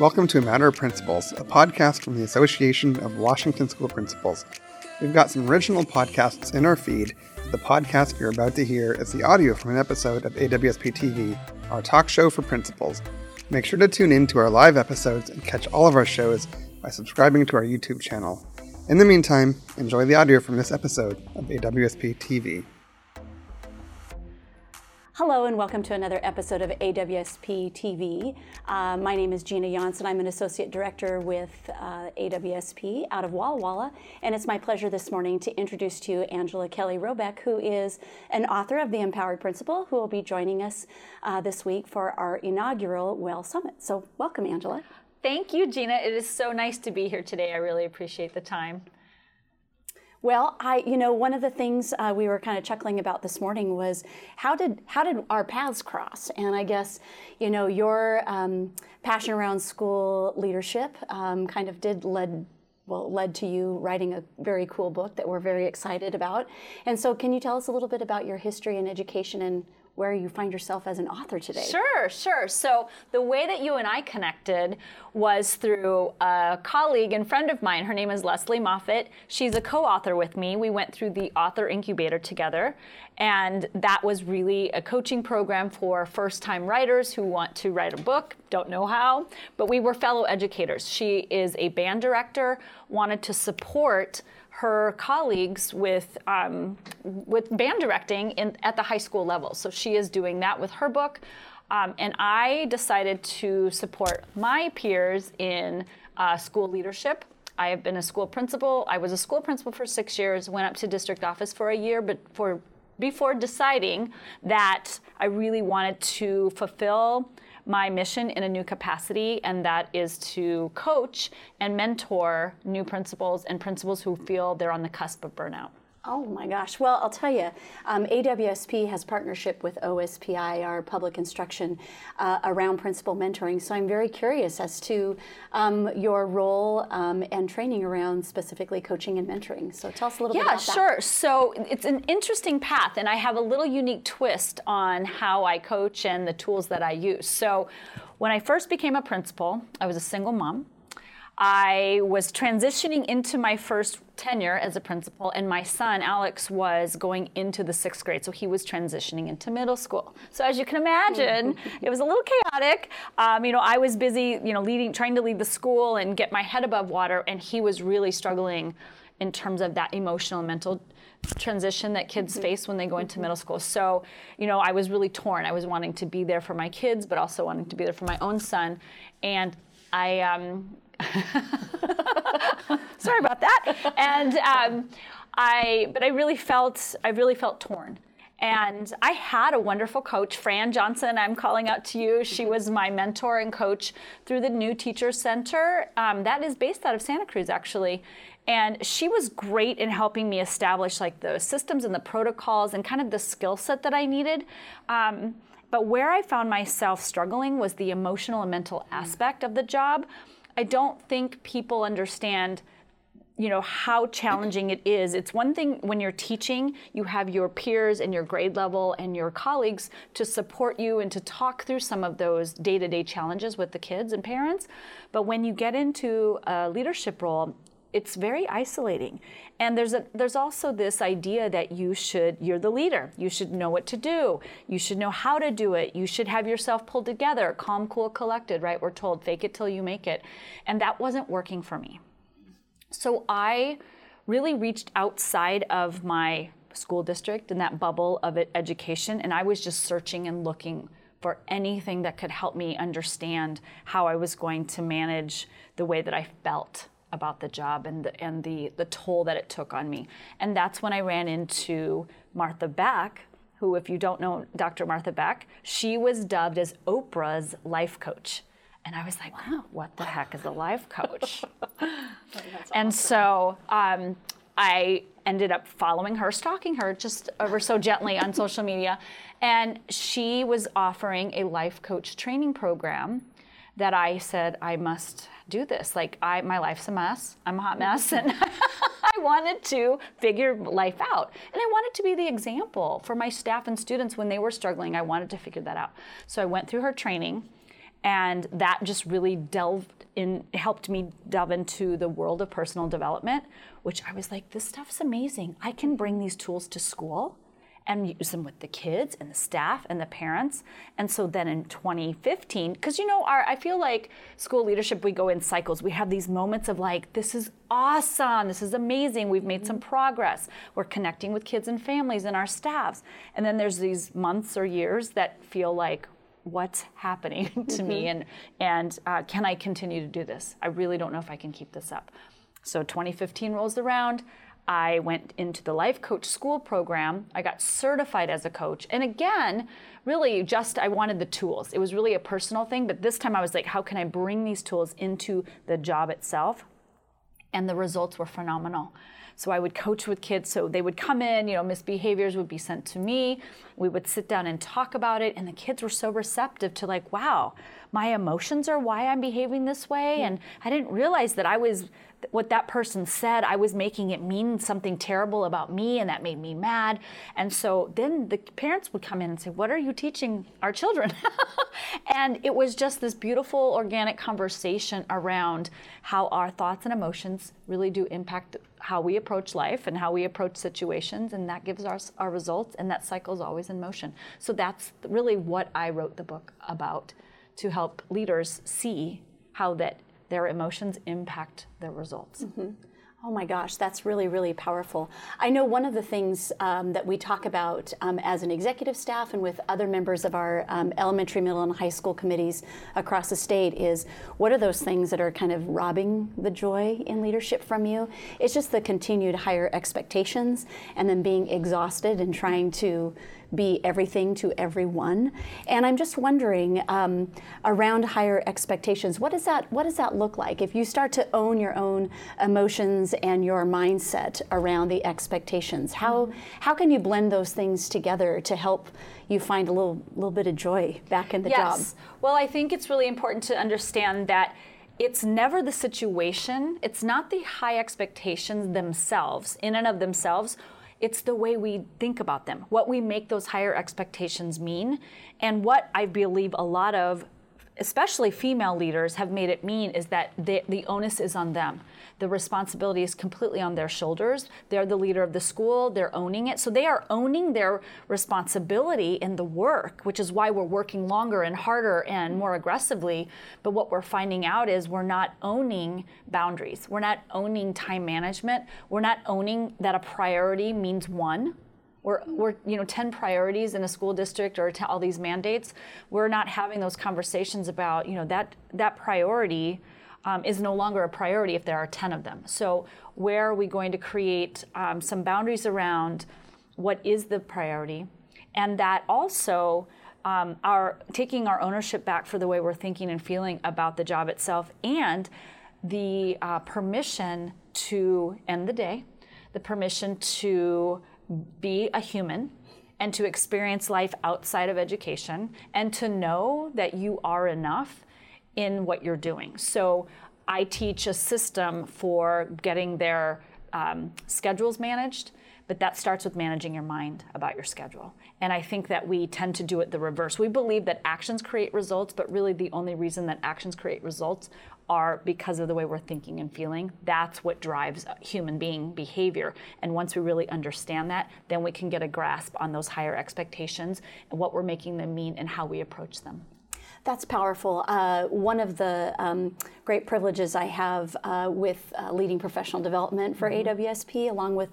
Welcome to A Matter of Principles, a podcast from the Association of Washington School Principals. We've got some original podcasts in our feed. The podcast you're about to hear is the audio from an episode of AWSP TV, our talk show for principals. Make sure to tune in to our live episodes and catch all of our shows by subscribing to our YouTube channel. In the meantime, enjoy the audio from this episode of AWSP TV. Hello and welcome to another episode of AWSP TV. Uh, my name is Gina Janssen. I'm an associate director with uh, AWSP out of Walla Walla, and it's my pleasure this morning to introduce to you Angela Kelly Robeck, who is an author of The Empowered Principal, who will be joining us uh, this week for our inaugural WELL Summit. So, welcome, Angela. Thank you, Gina. It is so nice to be here today. I really appreciate the time. Well, I, you know, one of the things uh, we were kind of chuckling about this morning was how did how did our paths cross? And I guess, you know, your um, passion around school leadership um, kind of did led well led to you writing a very cool book that we're very excited about. And so, can you tell us a little bit about your history and education and where you find yourself as an author today. Sure, sure. So the way that you and I connected was through a colleague and friend of mine. Her name is Leslie Moffitt. She's a co-author with me. We went through the author incubator together, and that was really a coaching program for first-time writers who want to write a book, don't know how, but we were fellow educators. She is a band director, wanted to support her colleagues with um, with band directing in, at the high school level. So she is doing that with her book. Um, and I decided to support my peers in uh, school leadership. I have been a school principal. I was a school principal for six years, went up to district office for a year, but for before deciding that I really wanted to fulfill my mission in a new capacity, and that is to coach and mentor new principals and principals who feel they're on the cusp of burnout. Oh my gosh. Well, I'll tell you, um, AWSP has partnership with OSPI, our public instruction, uh, around principal mentoring. So I'm very curious as to um, your role um, and training around specifically coaching and mentoring. So tell us a little yeah, bit about that. Yeah, sure. So it's an interesting path, and I have a little unique twist on how I coach and the tools that I use. So when I first became a principal, I was a single mom. I was transitioning into my first tenure as a principal, and my son, Alex, was going into the sixth grade. So he was transitioning into middle school. So as you can imagine, it was a little chaotic. Um, you know, I was busy, you know, leading, trying to lead the school and get my head above water, and he was really struggling in terms of that emotional and mental transition that kids mm-hmm. face when they go into middle school. So, you know, I was really torn. I was wanting to be there for my kids, but also wanting to be there for my own son. And I, um, Sorry about that. And um, I, but I really felt, I really felt torn. And I had a wonderful coach, Fran Johnson. I'm calling out to you. She was my mentor and coach through the New Teacher Center. Um, that is based out of Santa Cruz, actually. And she was great in helping me establish like the systems and the protocols and kind of the skill set that I needed. Um, but where I found myself struggling was the emotional and mental aspect of the job. I don't think people understand you know how challenging it is. It's one thing when you're teaching you have your peers and your grade level and your colleagues to support you and to talk through some of those day-to-day challenges with the kids and parents. But when you get into a leadership role it's very isolating. And there's a there's also this idea that you should you're the leader. You should know what to do. You should know how to do it. You should have yourself pulled together calm cool collected right? We're told fake it till you make it. And that wasn't working for me. So i really reached outside of my school district and that bubble of education and i was just searching and looking for anything that could help me understand how i was going to manage the way that i felt about the job and the, and the, the toll that it took on me. And that's when I ran into Martha Beck, who, if you don't know Dr. Martha Beck, she was dubbed as Oprah's life coach. And I was like, wow, what the heck is a life coach? and so um, I ended up following her, stalking her just ever so gently on social media. And she was offering a life coach training program that I said I must do this. Like I, my life's a mess. I'm a hot mess, and I wanted to figure life out. And I wanted to be the example for my staff and students when they were struggling. I wanted to figure that out. So I went through her training, And that just really delved in, helped me delve into the world of personal development, which I was like, this stuff's amazing. I can bring these tools to school and use them with the kids and the staff and the parents. And so then in 2015, because you know, our I feel like school leadership, we go in cycles. We have these moments of like, this is awesome, this is amazing, we've made some progress. We're connecting with kids and families and our staffs. And then there's these months or years that feel like, what's happening to mm-hmm. me and and uh, can I continue to do this? I really don't know if I can keep this up. So 2015 rolls around. I went into the life coach school program. I got certified as a coach. And again, really just I wanted the tools. It was really a personal thing, but this time I was like, how can I bring these tools into the job itself? And the results were phenomenal. So I would coach with kids. So they would come in, you know, misbehaviors would be sent to me. We would sit down and talk about it. And the kids were so receptive to, like, wow, my emotions are why I'm behaving this way. And I didn't realize that I was what that person said, I was making it mean something terrible about me, and that made me mad. And so then the parents would come in and say, What are you teaching our children? and it was just this beautiful organic conversation around how our thoughts and emotions really do impact how we approach life and how we approach situations, and that gives us our, results, and that cycle is always in motion. So that's really what I wrote the book about to help leaders see how that their emotions impact their results. Mm-hmm. Oh my gosh, that's really, really powerful. I know one of the things um, that we talk about um, as an executive staff and with other members of our um, elementary, middle, and high school committees across the state is what are those things that are kind of robbing the joy in leadership from you? It's just the continued higher expectations and then being exhausted and trying to be everything to everyone. And I'm just wondering um, around higher expectations, what does that what does that look like? If you start to own your own emotions and your mindset around the expectations, how how can you blend those things together to help you find a little little bit of joy back in the yes. job? Well, I think it's really important to understand that it's never the situation, it's not the high expectations themselves, in and of themselves it's the way we think about them, what we make those higher expectations mean, and what I believe a lot of especially female leaders have made it mean is that they, the onus is on them. The responsibility is completely on their shoulders. They're the leader of the school, they're owning it. So they are owning their responsibility in the work, which is why we're working longer and harder and more aggressively. But what we're finding out is we're not owning boundaries. We're not owning time management. We're not owning that a priority means one we're, we're you know 10 priorities in a school district or all these mandates we're not having those conversations about you know that that priority um, is no longer a priority if there are 10 of them. So where are we going to create um, some boundaries around what is the priority? And that also um, our taking our ownership back for the way we're thinking and feeling about the job itself and the uh, permission to end the day the permission to be a human and to experience life outside of education and to know that you are enough in what you're doing. So I teach a system for getting their um, schedules managed but that starts with managing your mind about your schedule. And I think that we tend to do it the reverse. We believe that actions create results, but really the only reason that actions create results are because of the way we're thinking and feeling. That's what drives human being behavior. And once we really understand that, then we can get a grasp on those higher expectations and what we're making them mean and how we approach them. That's powerful. Uh, one of the um, great privileges I have uh, with uh, leading professional development for mm-hmm. AWSP, along with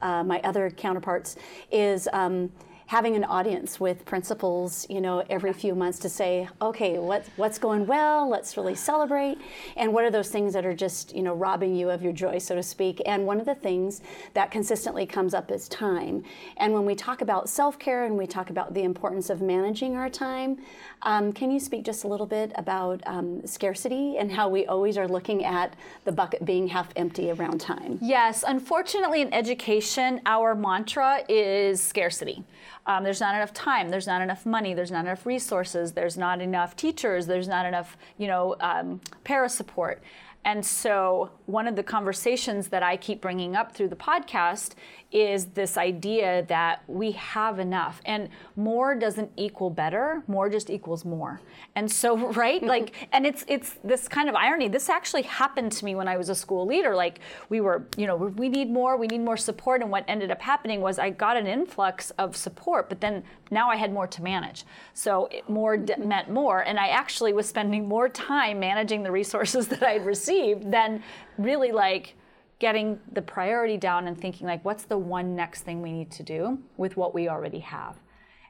uh, my other counterparts, is. Um, having an audience with principals, you know, every few months to say, okay, what, what's going well? Let's really celebrate. And what are those things that are just, you know, robbing you of your joy, so to speak? And one of the things that consistently comes up is time. And when we talk about self care and we talk about the importance of managing our time, um, can you speak just a little bit about um, scarcity and how we always are looking at the bucket being half empty around time? Yes, unfortunately, in education, our mantra is scarcity. Um, there's not enough time, there's not enough money, there's not enough resources, there's not enough teachers, there's not enough, you know, um, para support. And so, one of the conversations that I keep bringing up through the podcast is this idea that we have enough and more doesn't equal better more just equals more. And so right like and it's it's this kind of irony. This actually happened to me when i was a school leader. Like we were you know we need more we need more support and what ended up happening was i got an influx of support but then now i had more to manage. So it more d- mm-hmm. meant more and i actually was spending more time managing the resources that i'd received than really like getting the priority down and thinking like what's the one next thing we need to do with what we already have?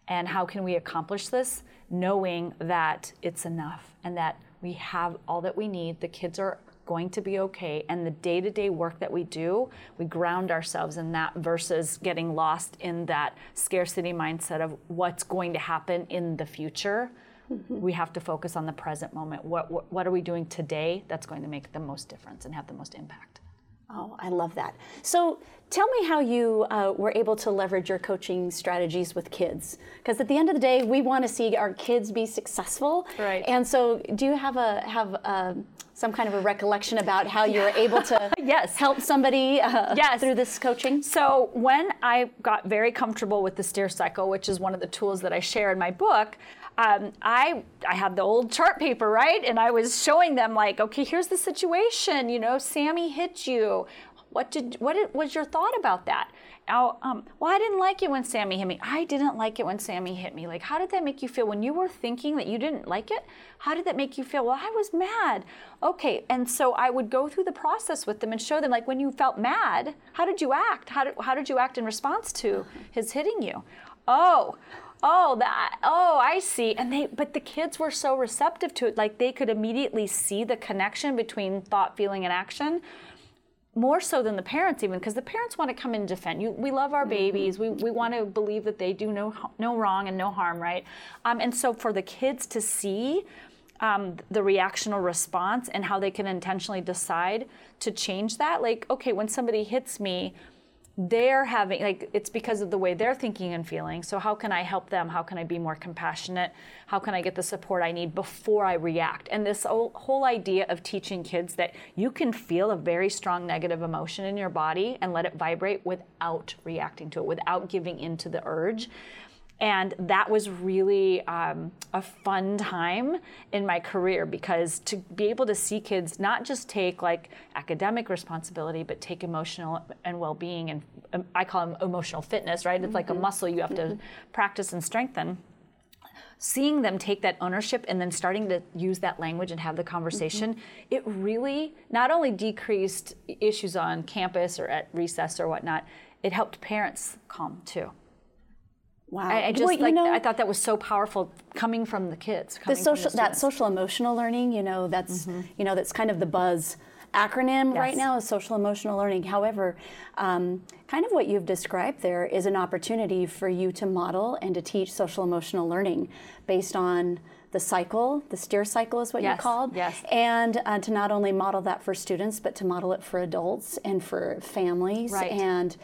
And how can we accomplish this knowing that it's enough and that we have all that we need the kids are going to be okay and the day-to-day work that we do we ground ourselves in that versus getting lost in that scarcity mindset of what's going to happen in the future. Mm-hmm. we have to focus on the present moment. What, what, what are we doing today that's going to make the most difference and have the most impact Oh, I love that. So tell me how you uh, were able to leverage your coaching strategies with kids. Because at the end of the day, we want to see our kids be successful. Right. And so, do you have a have a, um, some kind of a recollection about how you were able to yes. help somebody uh, yes. through this coaching? So when I got very comfortable with the STEAR Cycle, which is one of the tools that I share in my book, um, I I had the old chart paper, right? And I was showing them like, okay, here's the situation. You know, Sammy hit you. What did what was your thought about that? Now, um, well, I didn't like it when Sammy hit me. I didn't like it when Sammy hit me. Like, how did that make you feel when you were thinking that you didn't like it? How did that make you feel? Well, I was mad. Okay, and so I would go through the process with them and show them, like, when you felt mad, how did you act? How did how did you act in response to his hitting you? Oh, oh that oh i see. And they but the kids were so receptive to it like they could immediately see the connection between thought feeling and action more so than the parents even because the parents want to come and defend. You we love our mm-hmm. babies. We, we want to believe that they do no, no wrong and no harm right? Um, and so for the kids to see um, the reactional response and how they can intentionally decide to change that like okay when somebody hits me they're having like it's because of the way they're thinking and feeling. So how can i help them? How can i be more compassionate? How can i get the support i need before i react? And this whole idea of teaching kids that you can feel a very strong negative emotion in your body and let it vibrate without reacting to it without giving in to the urge and that was really um, a fun time in my career because to be able to see kids not just take like academic responsibility, but take emotional and well being, and um, I call them emotional fitness, right? It's mm-hmm. like a mm-hmm. muscle you have to mm-hmm. practice and strengthen seeing them take that ownership and then starting to use that language and have the conversation, mm-hmm. it really not only decreased issues on campus or at recess or whatnot, it helped parents calm too. Wow. I, I just well, like know, I thought that was so powerful coming from the kids. The social the that social emotional learning, you know, that's mm-hmm. you know that's kind of the buzz acronym yes. right now is social emotional learning. However, um, kind of what you've described there is an opportunity for you to model and to teach social emotional learning based on the cycle, the STEAR cycle is what yes, you called. Yes. And uh, to not only model that for students, but to model it for adults and for families. Right. And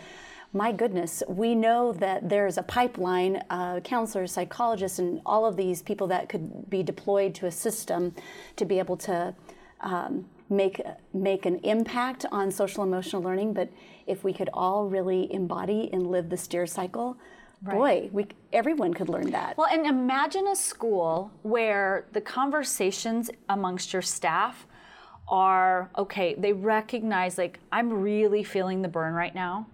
my goodness, we know that there's a pipeline, uh, counselors, psychologists, and all of these people that could be deployed to a system to be able to um, make make an impact on social emotional learning. But if we could all really embody and live the STEAR Cycle, Right. Boy, we, everyone could learn that. Well, and imagine a school where the conversations amongst your staff are okay, they recognize, like, I'm really feeling the burn right now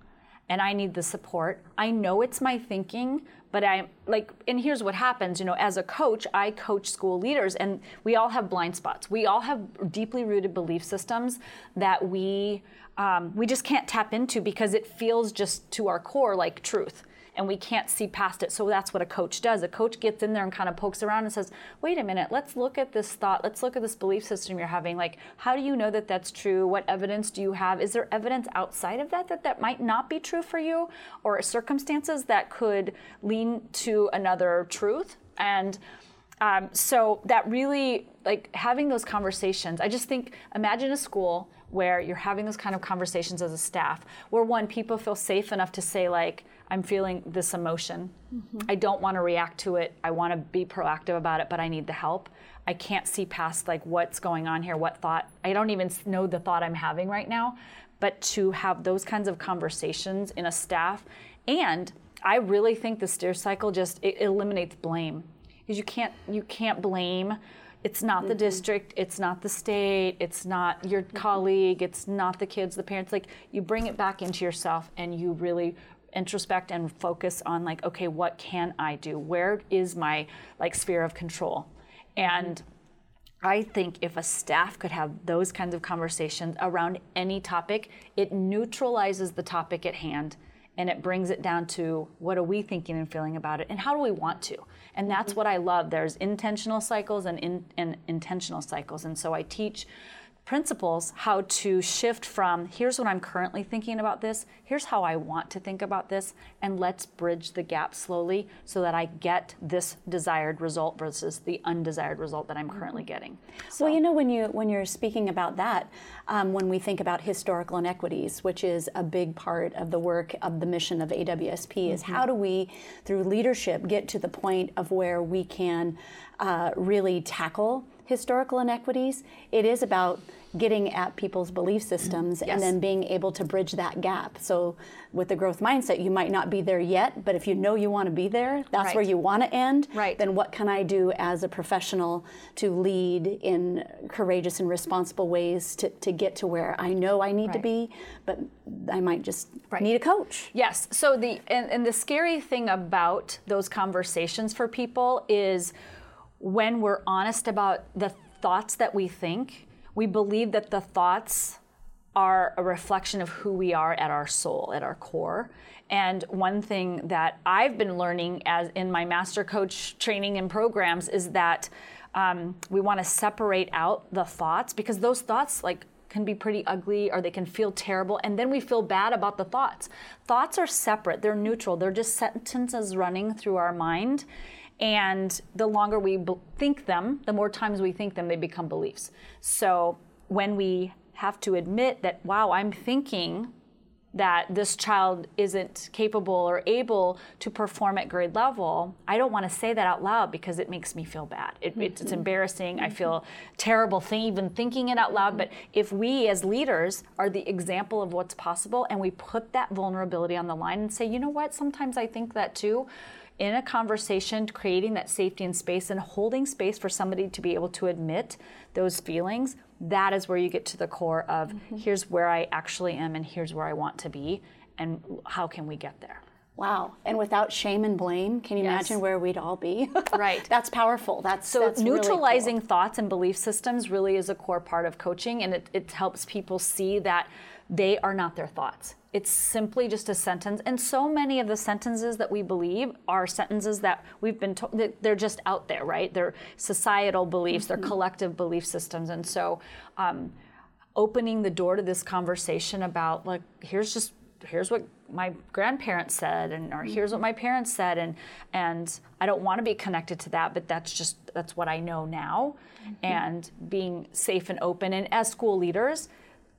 and I need the support. I know it's my thinking, but I'm like, and here's what happens, you know, as a coach, I coach school leaders and we all have blind spots. We all have deeply rooted belief systems that we, um, we just can't tap into because it feels just to our core like truth and we can't see past it. So that's what a coach does. A coach gets in there and kind of pokes around and says, wait a minute, let's look at this thought. Let's look at this belief system you're having. Like, how do you know that that's true? What evidence do you have? Is there evidence outside of that that that might not be true for you or circumstances that could lean to another truth? And um, so that really, like having those conversations, I just think, imagine a school where you're having those kind of conversations as a staff, where one, people feel safe enough to say, like, I'm feeling this emotion. Mm-hmm. I don't want to react to it. I want to be proactive about it, but I need the help. I can't see past like what's going on here, what thought. I don't even know the thought I'm having right now. But to have those kinds of conversations in a staff, and I really think the STEAR cycle just it eliminates blame because you can't you can't blame it's not mm-hmm. the district, it's not the state, it's not your mm-hmm. colleague, it's not the kids, the parents. Like you bring it back into yourself and you really introspect and focus on like, okay, what can I do? Where is my like sphere of control? And I think if a staff could have those kinds of conversations around any topic, it neutralizes the topic at hand and it brings it down to what are we thinking and feeling about it and how do we want to and that's mm-hmm. what i love there's intentional cycles and, in, and intentional cycles and so i teach principals how to shift from here's what I'm currently thinking about this, here's how I want to think about this, and let's bridge the gap slowly so that I get this desired result versus the undesired result that I'm currently mm-hmm. getting. So. Well, you know, when you when you're speaking about that, um, when we think about historical inequities, which is a big part of the work of the mission of AWSP, mm-hmm. is how do we, through leadership, get to the point of where we can uh, really tackle historical inequities. It is about getting at people's belief systems yes. and then being able to bridge that gap. So with the growth mindset, you might not be there yet, but if you know you want to be there, that's right. where you want to end. Right. Then what can I do as a professional to lead in courageous and responsible ways to, to get to where I know I need right. to be, but I might just right. need a coach. Yes. So the and, and the scary thing about those conversations for people is when we're honest about the thoughts that we think, we believe that the thoughts are a reflection of who we are at our soul, at our core. And one thing that I've been learning as in my master coach training and programs is that um, we want to separate out the thoughts because those thoughts like can be pretty ugly or they can feel terrible and then we feel bad about the thoughts. Thoughts are separate, they're neutral, they're just sentences running through our mind and the longer we think them, the more times we think them, they become beliefs. So when we have to admit that, wow, I'm thinking that this child isn't capable or able to perform at grade level, I don't want to say that out loud because it makes me feel bad. It, mm-hmm. It's embarrassing. Mm-hmm. I feel terrible thing, even thinking it out loud. But if we as leaders are the example of what's possible and we put that vulnerability on the line and say, you know what, sometimes I think that too in a conversation, creating that safety and space and holding space for somebody to be able to admit those feelings, that is where you get to the core of mm-hmm. here's where I actually am and here's where I want to be and how can we get there. Wow. And without shame and blame, can you yes. imagine where we'd all be? right. That's powerful. That's so that's neutralizing really cool. thoughts and belief systems really is a core part of coaching and it, it helps people see that they are not their thoughts. It's simply just a sentence. And so many of the sentences that we believe are sentences that we've been told, they're just out there, right? They're societal beliefs, mm-hmm. they're collective belief systems. And so um, opening the door to this conversation about, like, here's just, here's what my grandparents said and or here's what my parents said and and I don't want to be connected to that but that's just that's what I know now mm-hmm. and being safe and open and as school leaders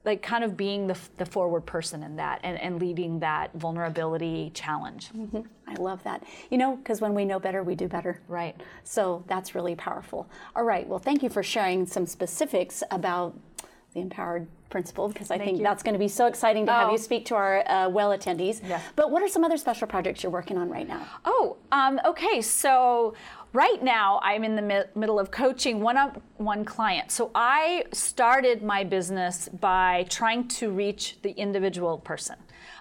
like kind of being the, the forward person in that and, and leading that vulnerability challenge. Mm-hmm. I love that. You know, because when we know better, we do better. Right. So that's really powerful. All right. Well, thank you for sharing some specifics about the Empowered Principal because I thank think you. that's going to be so exciting to oh. have you speak to our uh, well attendees. Yeah. But what are some other special projects you're working on right now? Oh, um, okay. So right now I'm in the mi- middle of coaching one on one client. So I started my business by trying to reach the individual person.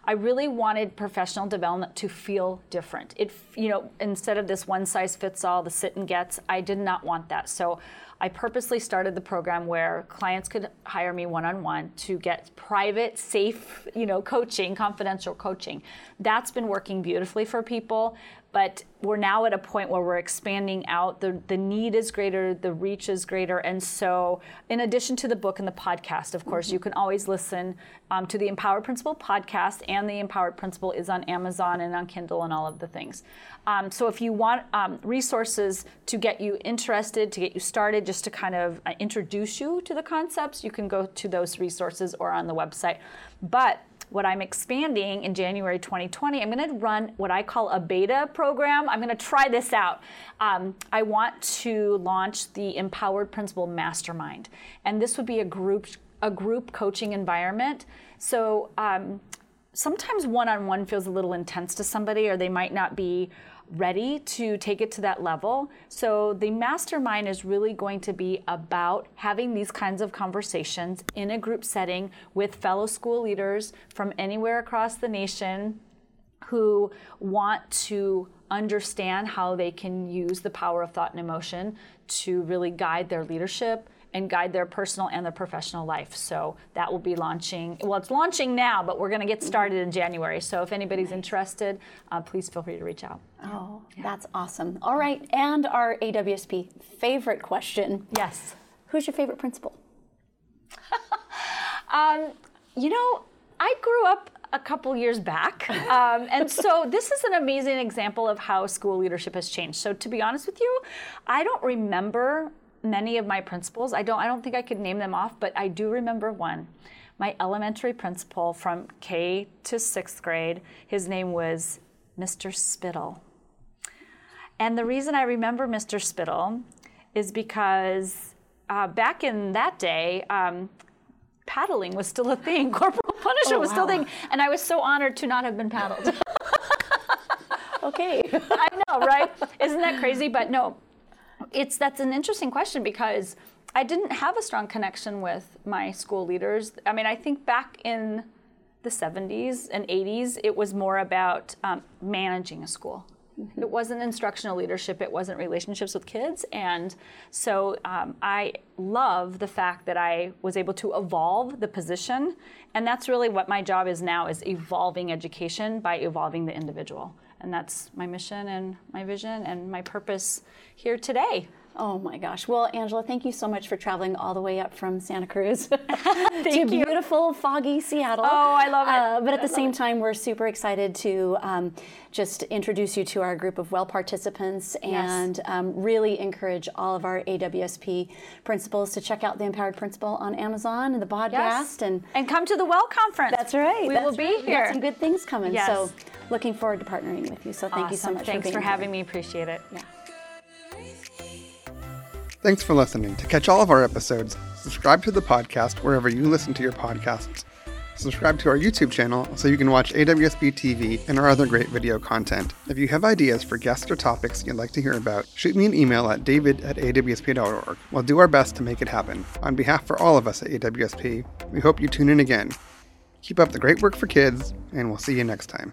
I really wanted professional development to feel different. It, you know, instead of this one size fits all, the sit and gets, I did not want that. So I purposely started the program where clients could hire me one-on-one to get private, safe, you know, coaching, confidential coaching. That's been working beautifully for people but we're now at a point where we're expanding out. The, the need is greater, the reach is greater. And so, in addition to the book and the podcast, of course, mm-hmm. you can always listen um, to the Empowered Principal podcast, and the Empowered Principal is on Amazon and on Kindle and all of the things. Um, so, if you want um, resources to get you interested, to get you started, just to kind of uh, introduce you to the concepts, you can go to those resources or on the website. But what I'm expanding in January 2020, I'm going to run what I call a beta program. I'm going to try this out. Um, I want to launch the Empowered Principal Mastermind, and this would be a group a group coaching environment. So um, sometimes one-on-one feels a little intense to somebody, or they might not be ready to take it to that level. So the mastermind is really going to be about having these kinds of conversations in a group setting with fellow school leaders from anywhere across the nation who want to understand how they can use the power of thought and emotion to really guide their leadership and guide their personal and their professional life. So that will be launching. Well, it's launching now, but we're going to get started in January. So if anybody's interested, uh, please feel free to reach out. Oh, yeah. that's awesome. All right, and our AWSP favorite question. Yes. Who's your favorite principal? um, you know, I grew up a couple years back. Um, and so this is an amazing example of how school leadership has changed. So to be honest with you, I don't remember many of my principals. I don't I don't think I could name them off, but I do remember one. My elementary principal from K to 6th grade, his name was Mr. Spittle. And the reason I remember Mr. Spittle is because uh, back in that day, um, paddling was still a thing. Corporal punishment oh, was still a thing. And I was so honored to not have been paddled. okay. I know, right? Isn't that crazy? But no, it's that's an interesting question because I didn't have a strong connection with my school leaders. I mean, I think back in the 70s and 80s, it was more about um, managing a school. Mm-hmm. It wasn't instructional leadership, it wasn't relationships with kids. And so um, I love the fact that I was able to evolve the position. And that's really what my job is now is evolving education by evolving the individual. And that's my mission and my vision and my purpose here today. Oh my gosh. Well, Angela, thank you so much for traveling all the way up from Santa Cruz to you. beautiful, foggy Seattle. Oh, I love it. Uh, but at I the same it. time, we're super excited to um, just introduce you to our group of well participants and yes. um, really encourage all of our AWSP principals to check out the Empowered Principal on Amazon and the podcast yes. and and come to the Well Conference. That's right. We that's will be here. Some good things coming. Yes. So looking forward to partnering with you. So thank awesome. you so much. Thanks for, for having here. me. Appreciate it. Yeah. Thanks for listening. To catch all of our episodes, subscribe to the podcast wherever you listen to your podcasts. Subscribe to our YouTube channel so you can watch AWSP TV and our other great video content. If you have ideas for guests or topics you'd like to hear about, shoot me an email at david at awsp.org. We'll do our best to make it happen. On behalf for all of us at AWSP, we hope you tune in again. Keep up the great work for kids, and we'll see you next time.